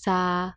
さ。